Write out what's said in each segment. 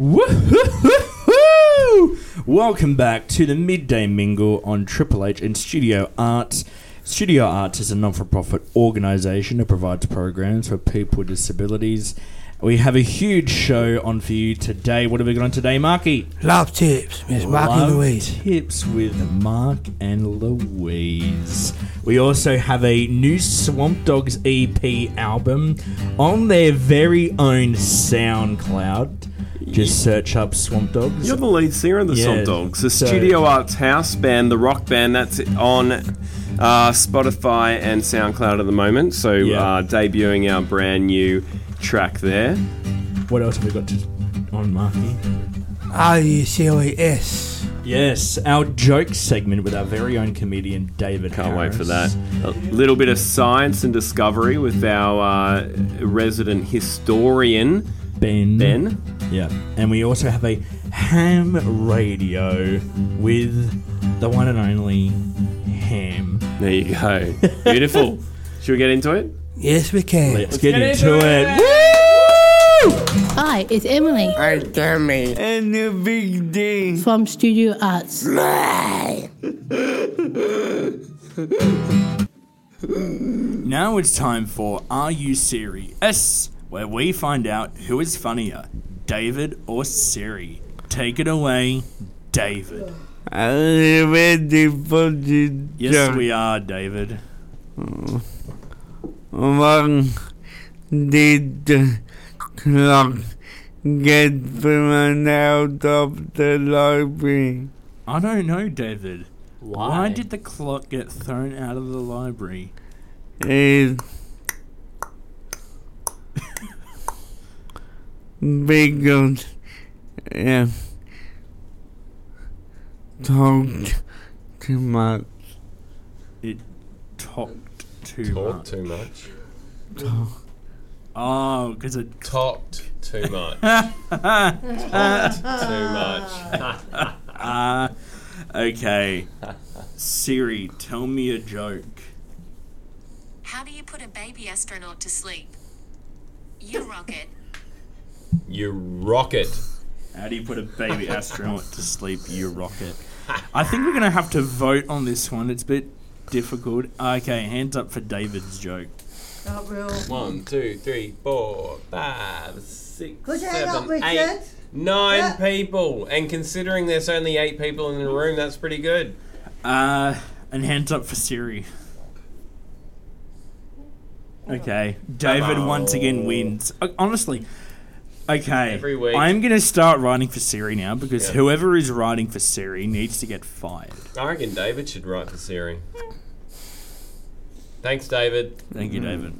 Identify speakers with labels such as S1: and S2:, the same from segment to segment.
S1: Woo-hoo-hoo-hoo! Welcome back to the Midday Mingle on Triple H and Studio ARTES. Studio ARTES is a non for profit organisation that provides programs for people with disabilities. We have a huge show on for you today. What have we got on today, Marky?
S2: Love tips, Miss Mark and
S1: Love
S2: Louise.
S1: Tips with Mark and Louise. We also have a new Swamp Dogs EP album on their very own SoundCloud. Just search up Swamp Dogs.
S3: You're the lead singer of the
S1: Yeah,
S3: Swamp Dogs, the
S1: so-
S3: Studio ARTES house band, the rock band that's on uh, Spotify and SoundCloud at the moment. So
S1: Yeah.
S3: uh, debuting our brand new track there.
S1: What else have we got to, on Marky?
S2: R U C O E S.
S1: Yes, our joke segment with our very own comedian David.
S3: Can't wait for that.
S1: Harris.
S3: A little bit of science and discovery with our uh, resident historian
S1: Ben.
S3: Ben.
S1: Yeah, and we also have a ham radio with the one and only Ham.
S3: There you go. Beautiful. Should we get into it?
S2: Yes, we can.
S1: Let's get,
S3: get
S1: into,
S3: into
S1: it.
S4: Hi, it's Emily
S2: Hi, Tammy. And the big D.
S4: from Studio ARTES.
S1: Now it's time for Are You Serious? Where we find out who is funnier, David or Siri. Take it away, David.
S2: I'm ready for the
S1: Yes, we are, David.
S2: One did the clock get thrown out of the library?
S1: I don't know, David. Why Why did the clock get thrown out of the library?
S2: Is because yeah, talked too much.
S1: It talked too
S5: Talk
S1: much.
S5: too much.
S1: Oh, because it.
S5: Talked too much. Talked too much.
S1: Uh, okay. Siri, tell me a joke.
S6: How do you put a baby astronaut to sleep? You rocket.
S5: You rocket.
S1: How do you put a baby astronaut to sleep, you rocket? I think we're going to have to vote on this one. It's a bit difficult. Okay, hands up for David's joke.
S5: One, two, three, four, five, six,
S7: Put your hand up,
S5: seven,
S7: Richard.
S5: eight, nine
S7: Yeah.
S5: people. And considering there's only eight people in the room, that's pretty good.
S1: Uh, and hands up for Siri. Okay, David once again wins. Uh, honestly, okay.
S5: Every week.
S1: I'm gonna start writing for Siri now because
S5: Yeah.
S1: whoever is writing for Siri needs to get fired.
S5: I reckon David should write for Siri. Thanks, David.
S1: Thank you, David.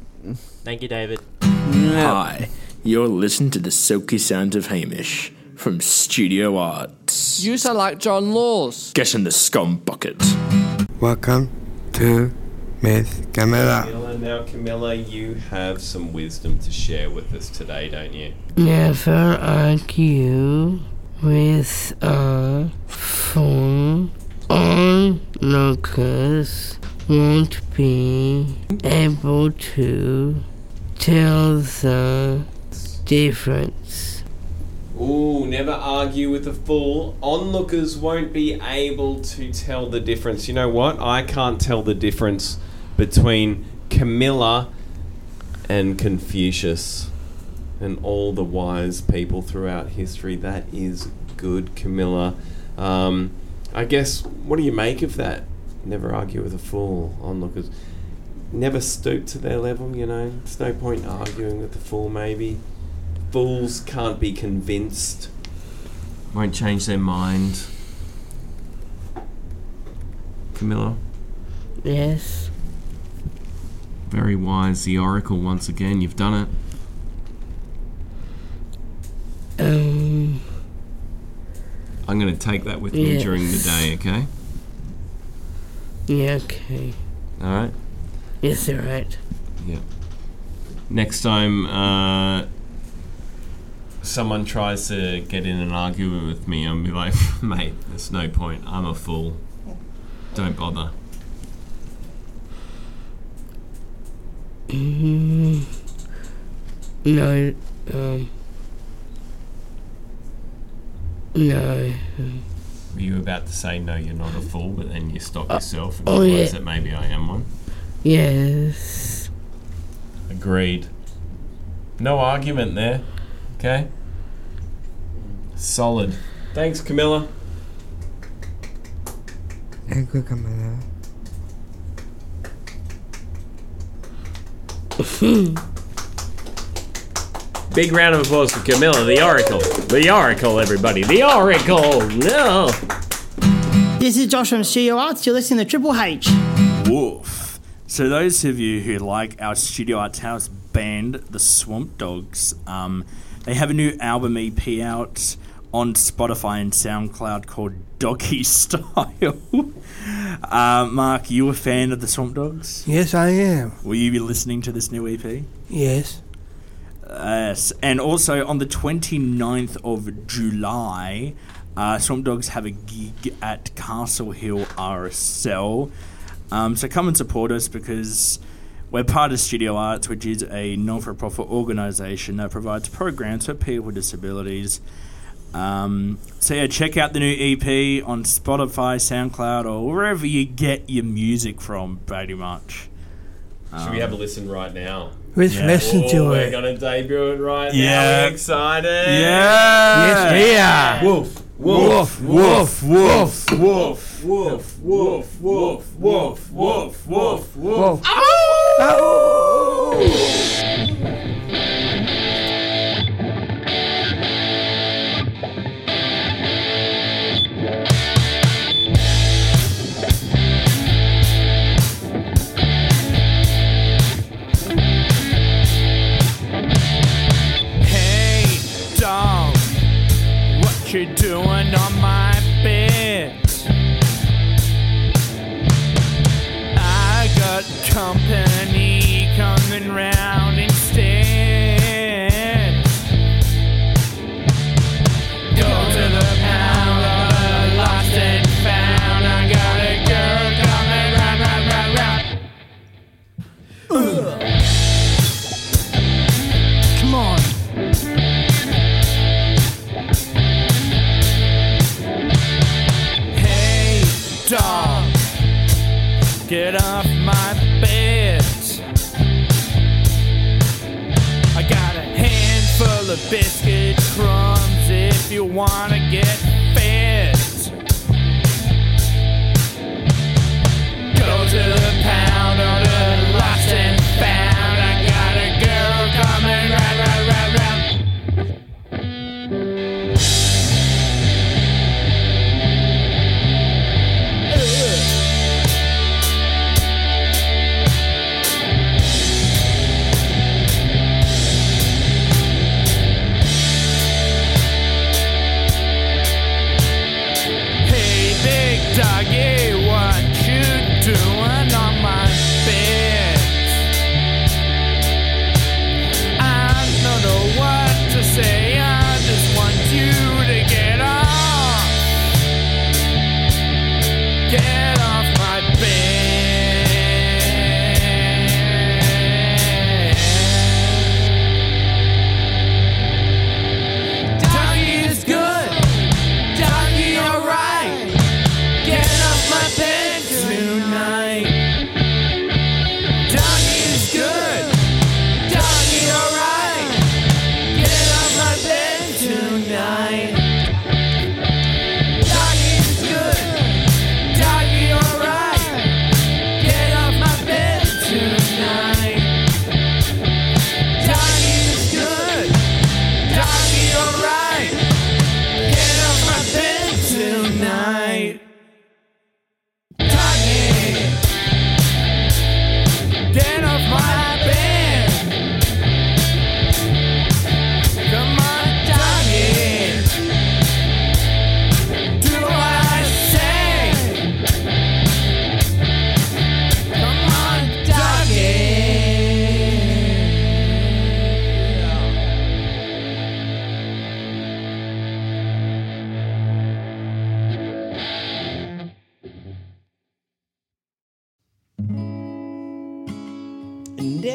S8: Thank you, David.
S1: Hi, you're listening to the silky sounds of Hamish from Studio ARTES.
S8: You sound like John Laws.
S1: Get in the scum bucket.
S2: Welcome to Miss Camilla.
S5: Camilla, now Camilla, you have some wisdom to share with us today, don't you?
S2: Never argue with a phone onlookers won't be able to tell the difference.
S5: Ooh, never argue with a fool. Onlookers won't be able to tell the difference. You know what? I can't tell the difference between Camilla and Confucius and all the wise people throughout history. That is good, Camilla. Um, I guess, what do you make of that? Never argue with a fool. Onlookers never stoop to their level, you know? There's no point arguing with the fool, maybe fools can't be convinced. Won't change their mind. Camilla,
S2: Yes.
S5: Very wise. The Oracle once again. You've done it.
S2: Um.
S5: I'm going to take that with me during the day. Okay.
S2: Yeah. Okay.
S5: All right.
S2: Yes, you're right.
S5: Next time, uh, someone tries to get in an argument with me, I'll be like, mate, there's no point. I'm a fool. Don't bother.
S2: Mm, no. Um. No.
S5: Were you about to say no, you're not a fool, but then you stop yourself and
S2: oh,
S5: realize
S2: yeah.
S5: that maybe I am one?
S2: Yes.
S5: Agreed. No argument there. Okay. Solid. Thanks, Camilla.
S7: Ecco Camilla.
S5: Big round of applause for Camilla, the Oracle. The Oracle, everybody. The Oracle. No.
S9: This is Josh from Studio ARTES. You're listening to Triple H.
S8: Woof. So those of you who like our Studio ARTES House band, the Swamp Dogs, um, they have a new album EP out on Spotify and SoundCloud called Doggy Style. Uh, Mark, you a fan of the Swamp Dogs?
S7: Yes, I am.
S8: Will you be listening to this new EP?
S7: Yes.
S8: Yes, and also on the 29th of July, uh, Swamp Dogs have a gig at Castle Hill RSL. Um, so come and support us because we're part of Studio ARTES, which is a non for profit organisation that provides programs for people with disabilities. Um, so yeah, check out the new EP on Spotify, SoundCloud, or wherever you get your music from, pretty much.
S5: Should we have a listen right now?
S7: Let's
S8: Yeah.
S7: listen
S5: Oh,
S7: to
S5: we're gonna debut it right
S8: Yeah.
S5: now. Are excited?
S8: Yeah!
S7: Yes, we are.
S8: Woof, woof, woof, woof, woof, woof, woof, woof, woof, woof, woof, woof.
S7: Whoa.
S8: Hey, what doing on my bed? I got company coming round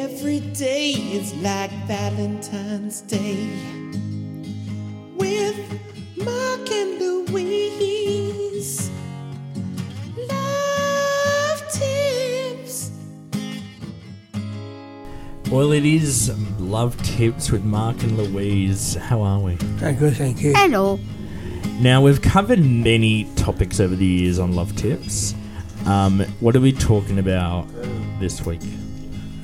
S10: Every day is like Valentine's Day with Mark and Louise. Love tips.
S1: Well, it is Love Tips with Mark and Louise. How are we?
S7: Very good, thank you.
S4: Hello.
S1: Now, we've covered many topics over the years on Love Tips. Um, what are we talking about this week?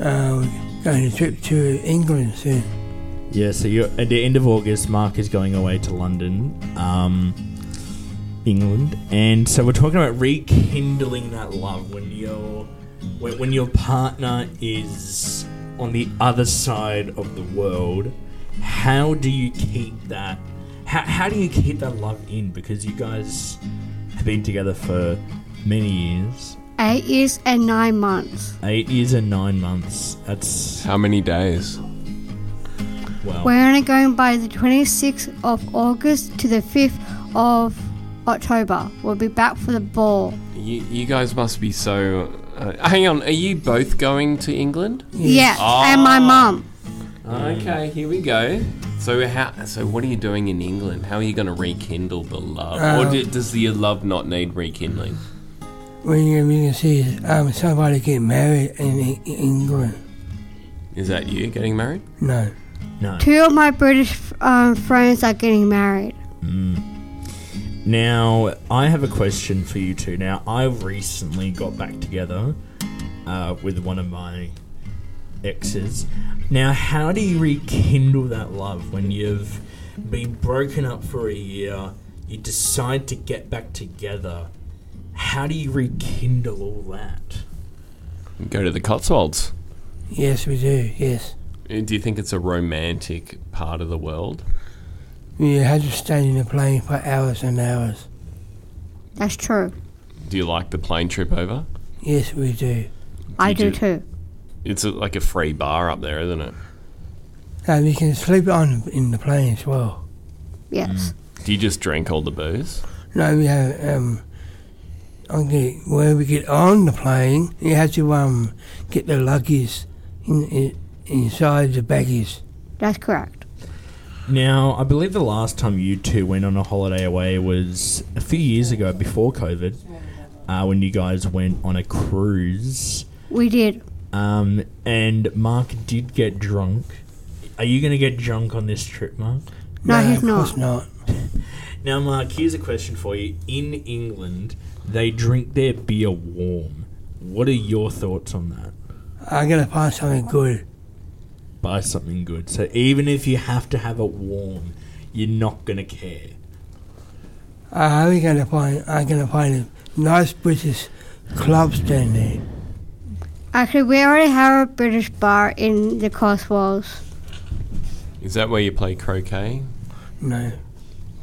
S7: Uh, going a trip to England soon.
S1: Yeah, so you're, at the end of August, Mark is going away to London, um, England, and so we're talking about rekindling that love when your when, when your partner is on the other side of the world. How do you keep that? How, how do you keep that love in? Because you guys have been together for many years,
S4: Eight years and nine months.
S1: eight years and nine months. That's
S5: How many days?
S1: well.
S4: We're only going by the 26th of August to the 5th of October. We'll be back for the ball.
S5: You, you guys must be so. Uh, hang on, are you both going to England?
S4: Yeah,
S5: Ah.
S4: and my mum.
S5: Okay, here we go. So how? So what are you doing in England? How are you going to rekindle the love, or
S7: Um,
S5: di- does the love not need rekindling?
S7: When you're going to see um, somebody get married in, in England.
S5: Is that you getting married?
S7: No.
S1: no.
S4: Two of my British um, friends are getting married.
S1: Now, I have a question for you two. Now, I recently got back together uh, with one of my exes. Now, how do you rekindle that love when you've been broken up for a year? You decide to get back together. How do you rekindle all that?
S5: Go to the Cotswolds.
S7: Yes, we do, yes.
S5: Uh, Do you think it's a romantic part of the world?
S7: We had to stay in a plane for hours and hours.
S4: That's true.
S5: Do you like the plane trip over?
S7: Yes, we do.
S4: I do
S5: do.
S4: too.
S5: It's a, like a free bar up there, isn't it?
S7: And we can sleep on in the plane as well.
S4: Yes.
S5: Do you just drink all the booze?
S7: No, we have um. Okay, when we get on the plane, you have to um get the luggage in, in inside the baggage.
S4: That's correct.
S1: Now, I believe the last time you two went on a holiday away was a few years ago before COVID, uh, when you guys went on a cruise.
S4: We did.
S1: Um, and Mark did get drunk. Are you going to get drunk on this trip, Mark?
S4: No, he's
S7: of
S4: not.
S7: course not.
S1: Now, Mark, here's a question for you. In England, they drink their beer warm. What are your thoughts on that?
S7: I'm gonna find something good.
S1: Buy something good. So even if you have to have it warm, you're not going to care.
S7: I we gonna find. I'm gonna find a nice British club down there.
S4: Actually, we already have a British bar in the Cotswolds.
S5: Is that where you play croquet,
S7: No,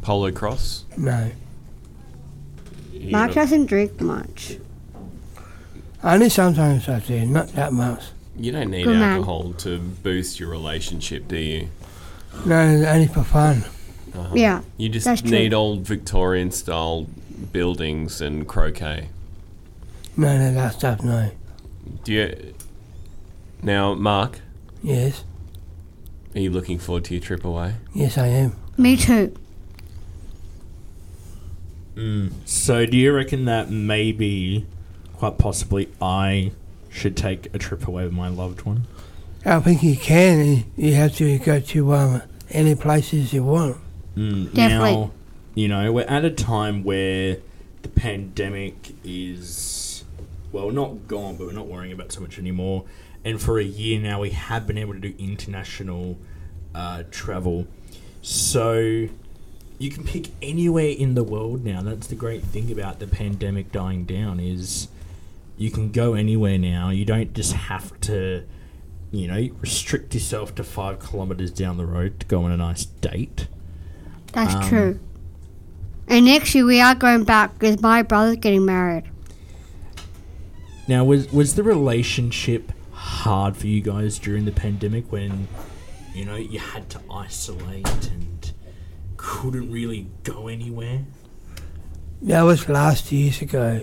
S5: polo cross?
S7: no.
S5: You
S4: Mark
S5: know-
S4: doesn't drink much.
S7: Only sometimes I do, not that much.
S5: You don't need
S4: Good man.
S5: alcohol to boost your relationship, do you?
S7: No, only for fun.
S5: Uh-huh.
S4: Yeah,
S5: You just
S4: that's true.
S5: need old Victorian style buildings and croquet.
S7: No, no, that stuff, no.
S5: Do you now, Mark?
S7: Yes,
S5: Are you looking forward to your trip away?
S7: yes, I am.
S4: Me too.
S1: So do you reckon that maybe, quite possibly, I should take a trip away with my loved one?
S7: I think you can. You have to go to um, any places you want.
S1: Mm,
S4: Definitely.
S1: Now, you know, we're at a time where the pandemic is, well, not gone, but we're not worrying about so much anymore. And for a year now, we have been able to do international uh, travel. So you can pick anywhere in the world now. That's the great thing about the pandemic dying down is you can go anywhere now. You don't just have to, you know, restrict yourself to five kilometers down the road to go on a nice date.
S4: That's
S1: Um,
S4: true. And next year we are going back because my brother's getting married.
S1: Now, was was the relationship hard for you guys during the pandemic when you know you had to isolate and couldn't really go anywhere?
S7: That was last years ago.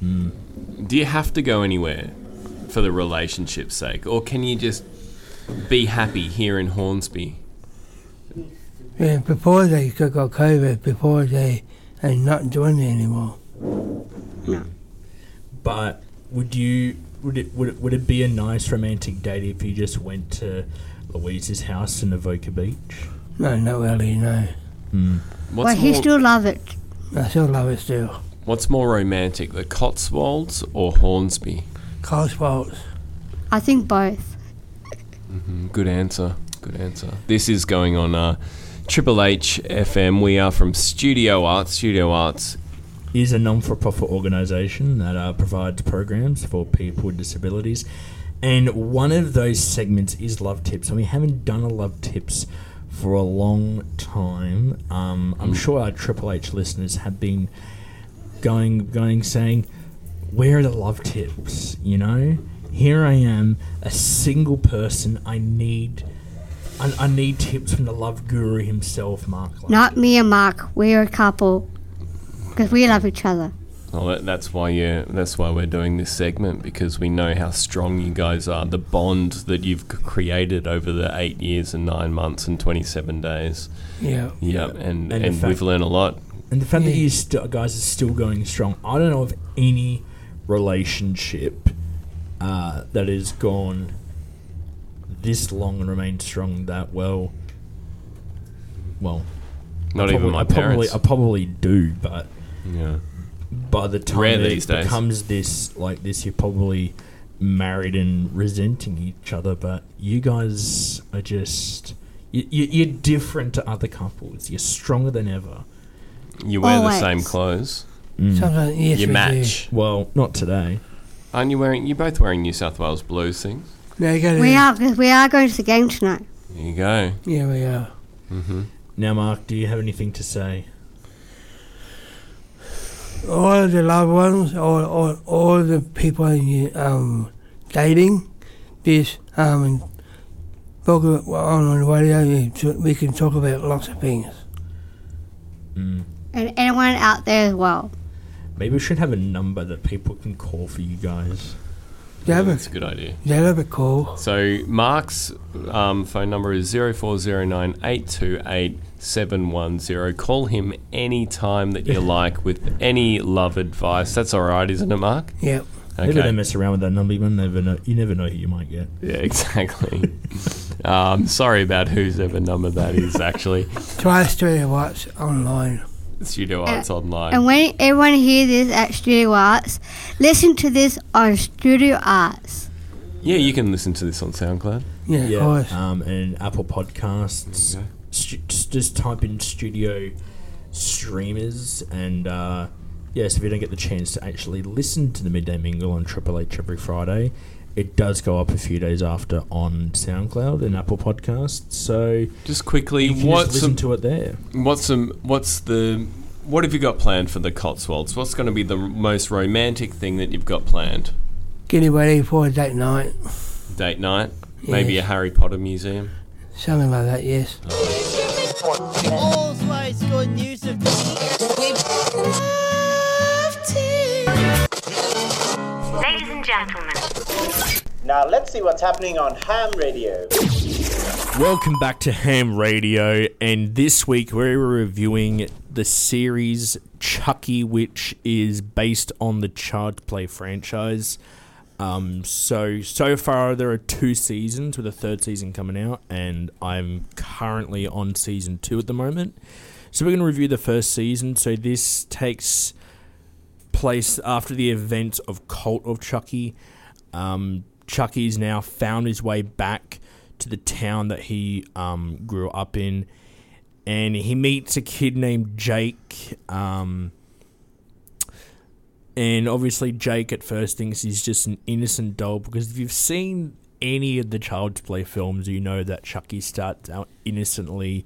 S7: Hmm.
S5: Do you have to go anywhere for the relationship's sake, or can you just be happy here in Hornsby?
S7: Yeah, before they got got COVID, before they are not doing it anymore. Hmm.
S1: But would you would it would it, would it be a nice romantic date if you just went to Louise's house in Avoca Beach?
S7: No, not really, no.
S5: What's
S4: But he
S5: more,
S4: still love it.
S7: I still love it still.
S5: what's more romantic, the Cotswolds or Hornsby?
S7: Cotswolds.
S4: I think both.
S5: Mm, Good answer. Good answer. This is going on uh, Triple H FM. We are from Studio ARTES. Studio ARTES.
S1: is a non-for-profit organisation that uh, provides programs for people with disabilities, and one of those segments is love tips. And we haven't done a love tips for a long time. Um, I'm sure our Triple H listeners have been going, going, saying, "Where are the love tips?" You know, here I am, a single person. I need. I, I need tips from the love guru himself, Mark. Love.
S4: Not me and Mark. We're a couple. Because we love each other.
S5: Well, that, that's why you. That's why we're doing this segment because we know how strong you guys are. The bond that you've created over the eight years and nine months and twenty-seven days.
S7: Yeah.
S5: Yep, and
S1: And
S5: and,
S1: fact-
S5: we've learned a lot.
S1: And the fact that
S7: Yeah.
S1: you st- guys are still going strong, I don't know of any relationship uh, that has gone this long and remained strong that well. Well,
S5: Not
S1: I
S5: even
S1: probably,
S5: my
S1: I probably,
S5: parents.
S1: I probably do, but
S5: yeah.
S1: By the time
S5: Rare
S1: it
S5: these days.
S1: becomes this like this, you're probably married and resenting each other. But you guys are just you, you, you're different to other couples. You're stronger than ever.
S5: You wear the
S4: Always.
S5: same clothes.
S7: Sometimes, yes,
S5: you
S7: we
S5: match.
S1: Well, not today.
S5: Aren't you wearing? You're both wearing New South Wales Blues things.
S7: do. No, you gotta,
S4: We are, because we are going to the game tonight.
S5: There you go.
S7: Yeah, we are.
S5: Mm-hmm.
S1: Now, Mark, do you have anything to say?
S7: All the loved ones, all, all, all the people you um dating, this um book on the radio, we can talk about lots of things.
S1: Mm.
S4: And anyone out there as well.
S1: Maybe we should have a number that people can call for you guys.
S7: They have
S5: That's
S7: a,
S5: a good idea.
S7: they have a call.
S5: So Mark's um, phone number is 0409 828 710. Call him any time that you like with any love advice. That's all right, isn't it, Mark?
S7: Yep. Okay.
S1: Never don't mess around with that number. You never know. You never know who you might get.
S5: Yeah, exactly. um, sorry about whose ever number that is, actually.
S7: Try Studio Watch online.
S5: Studio ARTES Online.
S4: And when everyone hears this at Studio ARTES, listen to this on Studio ARTES.
S5: yeah, you can listen to this on SoundCloud.
S7: Yeah, of course.
S1: Um, and Apple Podcasts.
S5: Okay.
S1: Stu- just, just type in studio streamers and uh, yes, if you don't get the chance to actually listen to the midday mingle on Triple H every Friday, it does go up a few days after on SoundCloud and Apple Podcasts. So
S5: Just quickly,
S1: you can just
S5: what's
S1: listen
S5: some,
S1: to it there.
S5: what's some, what's the what have you got planned for the Cotswolds? What's going to be the most romantic thing that you've got planned?
S7: Getting ready for a date night.
S5: Date night? Maybe a
S7: Yes.
S5: Harry Potter museum?
S7: Something like that, yes.
S10: Always good news of
S11: Ladies and gentlemen.
S12: Now let's see what's happening on Ham Radio.
S1: Welcome back to Ham Radio, and this week we're reviewing the series Chucky, which is based on the Child's Play franchise. Um, so so far there are two seasons, with a third season coming out, and I'm currently on season two at the moment. So we're going to review the first season. So this takes place after the events of Cult of Chucky. Um, Chucky's now found his way back to the town that he um, grew up in, and he meets a kid named Jake. Um, and obviously, Jake at first thinks he's just an innocent doll because if you've seen any of the Child's Play films, you know that Chucky starts out innocently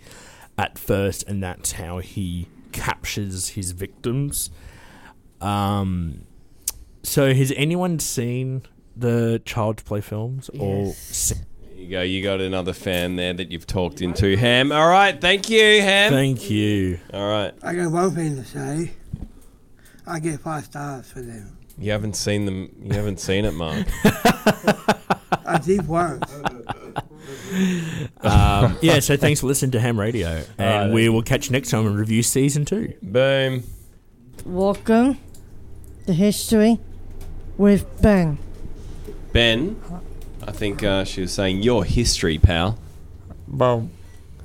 S1: at first, and that's how he captures his victims. Um, so has anyone seen the Child's Play films or?
S5: You go. You got another fan there that you've talked into. Ham. All right. Thank you, Ham.
S1: Thank you.
S5: All right.
S7: I got one thing to say. I get five stars for them.
S5: You haven't seen them. You haven't seen it, Mark.
S7: I did once.
S1: um, yeah, so thanks for listening to Ham Radio, and
S5: right,
S1: we will catch you next time and review season two. Boom.
S9: Welcome to History with Ben.
S5: Ben, I think uh, she was saying your history, pal.
S13: Well,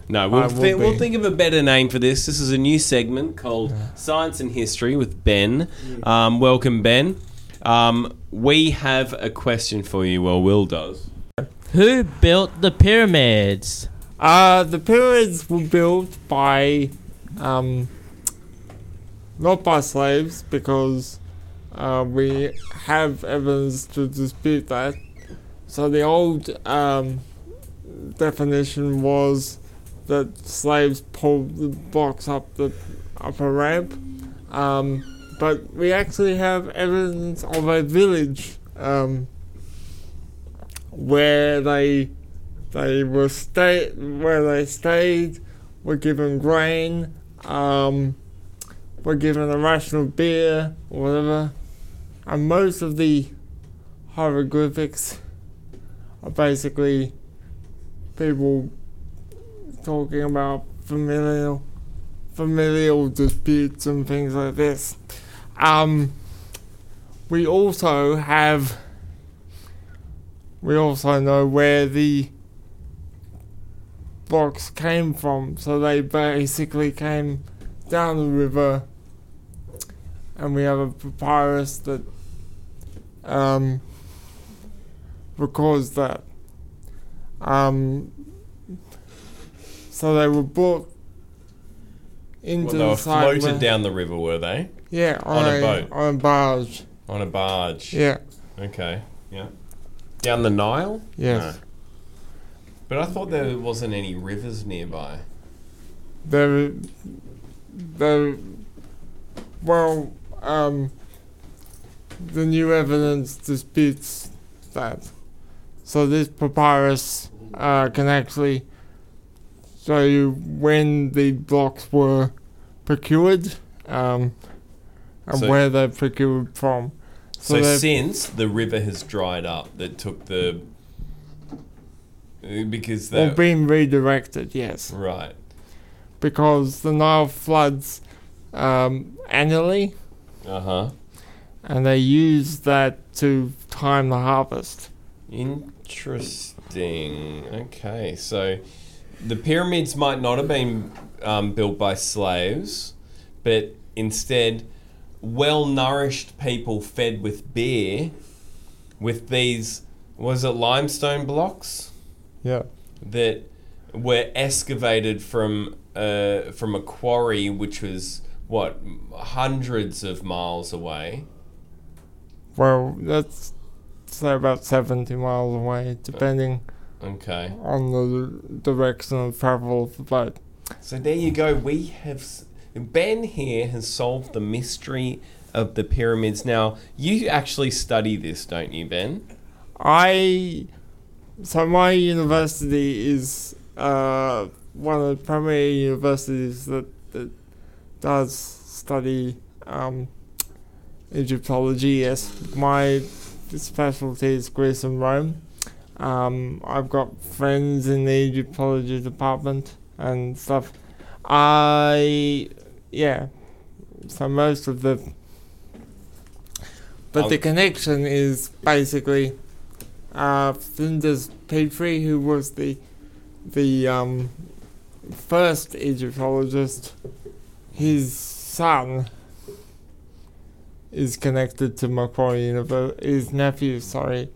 S5: No,
S13: I
S5: we'll,
S13: will
S5: thi- we'll
S13: be.
S5: think of a better name for this. This is a new segment called Science and History with Ben. Um, welcome, Ben. Um, we have a question for you. Well, Will does.
S8: Who built the pyramids?
S13: Uh, the pyramids were built by, um, not by slaves because uh, we have evidence to dispute that. So the old um, definition was that slaves pulled the box up the upper ramp. Um, but we actually have evidence of a village um, where they they were stay where they stayed, were given grain, um, were given a ration of beer whatever, and most of the hieroglyphics basically people talking about familial familial disputes and things like this. Um, we also have we also know where the box came from. So they basically came down the river, and we have a papyrus that um, records that. Um, so they were brought into
S5: Well, they
S13: the
S5: were
S13: site
S5: floated
S13: where-
S5: down the river, were they?
S13: Yeah,
S5: on,
S13: on
S5: a,
S13: a-
S5: boat.
S13: on a barge.
S5: On a barge.
S13: Yeah.
S5: Okay. Yeah. Down the Nile.
S13: Yes.
S5: No. But I thought there wasn't any rivers nearby.
S13: There, there, well, um, the new evidence disputes that. So this papyrus uh, can actually show you when the blocks were procured um, and
S5: So-
S13: where they're procured from.
S5: So,
S13: they're-
S5: since the river has dried up, that took the uh, because
S13: or
S5: they
S13: being redirected, yes.
S5: right.
S13: Because the Nile floods um, annually.
S5: Uh huh.
S13: and they use that to time the harvest.
S5: Interesting. Okay, so the pyramids might not have been um, built by slaves, but instead well nourished people fed with beer with these was it limestone blocks?
S13: Yeah.
S5: That were excavated from uh, from a quarry which was what hundreds of miles away.
S13: Well, that's say about seventy miles away, depending
S5: Okay.
S13: on the direction of travel of the boat.
S5: So there you go. We have Ben here has solved the mystery of the pyramids. Now you actually study this, don't you, Ben?
S13: I so my university is uh, one of the primary universities that, that does study um, Egyptology. Yes, my specialty is Greece and Rome. Um, I've got friends in the Egyptology department and stuff. I yeah. So most of the but the
S5: Um,
S13: connection is basically uh, Flinders Petrie, who was the the um, first Egyptologist. His son is connected to Macquarie University. His nephew, sorry,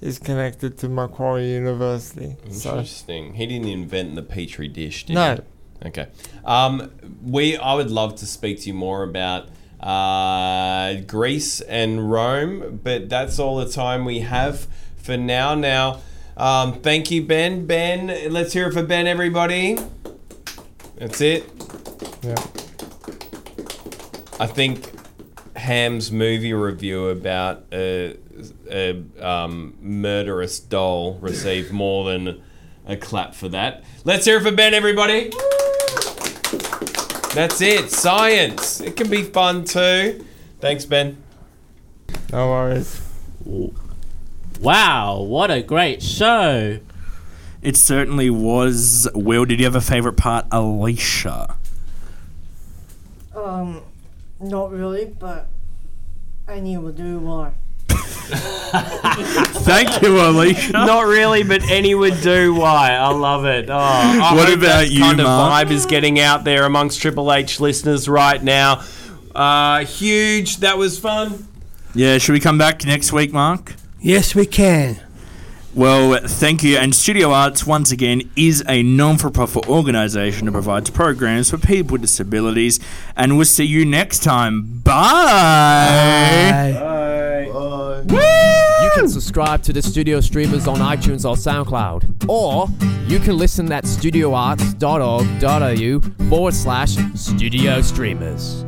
S13: is connected to Macquarie University. So
S5: Interesting. He didn't invent the petri dish, did
S13: No.
S5: he? No. Okay. Um, we. I would love to speak to you more about uh, Greece and Rome, but that's all the time we have for now. Now, um, thank you, Ben. Ben, let's hear it for Ben, everybody. That's it.
S13: Yeah.
S5: I think Ham's movie review about a, a um, murderous doll received more than a clap for that. Let's hear it for Ben, everybody. That's it. Science. It can be fun too. Thanks, Ben.
S13: No worries.
S8: Wow, what a great show!
S1: It certainly was. Will, did you have a favourite part? Alicia.
S2: Um, not really, but I need to do more.
S1: Thank you, Alicia.
S5: Not really, but any would do. Why? I love it. Oh, I
S1: What
S5: hope
S1: about
S5: that
S1: you,
S5: kind of vibe is getting out there amongst Triple H listeners right now. Uh, huge. That was fun.
S1: Yeah, should we come back next week, Mark?
S7: Yes, we can.
S1: Well, thank you. And Studio ARTES, once again, is a non for profit organisation that provides programs for people with disabilities. And we'll see you next time. Bye. Bye. Bye.
S14: You can subscribe to the studio streamers on iTunes or SoundCloud. Or you can listen at studioartes.org.au forward slash studio streamers.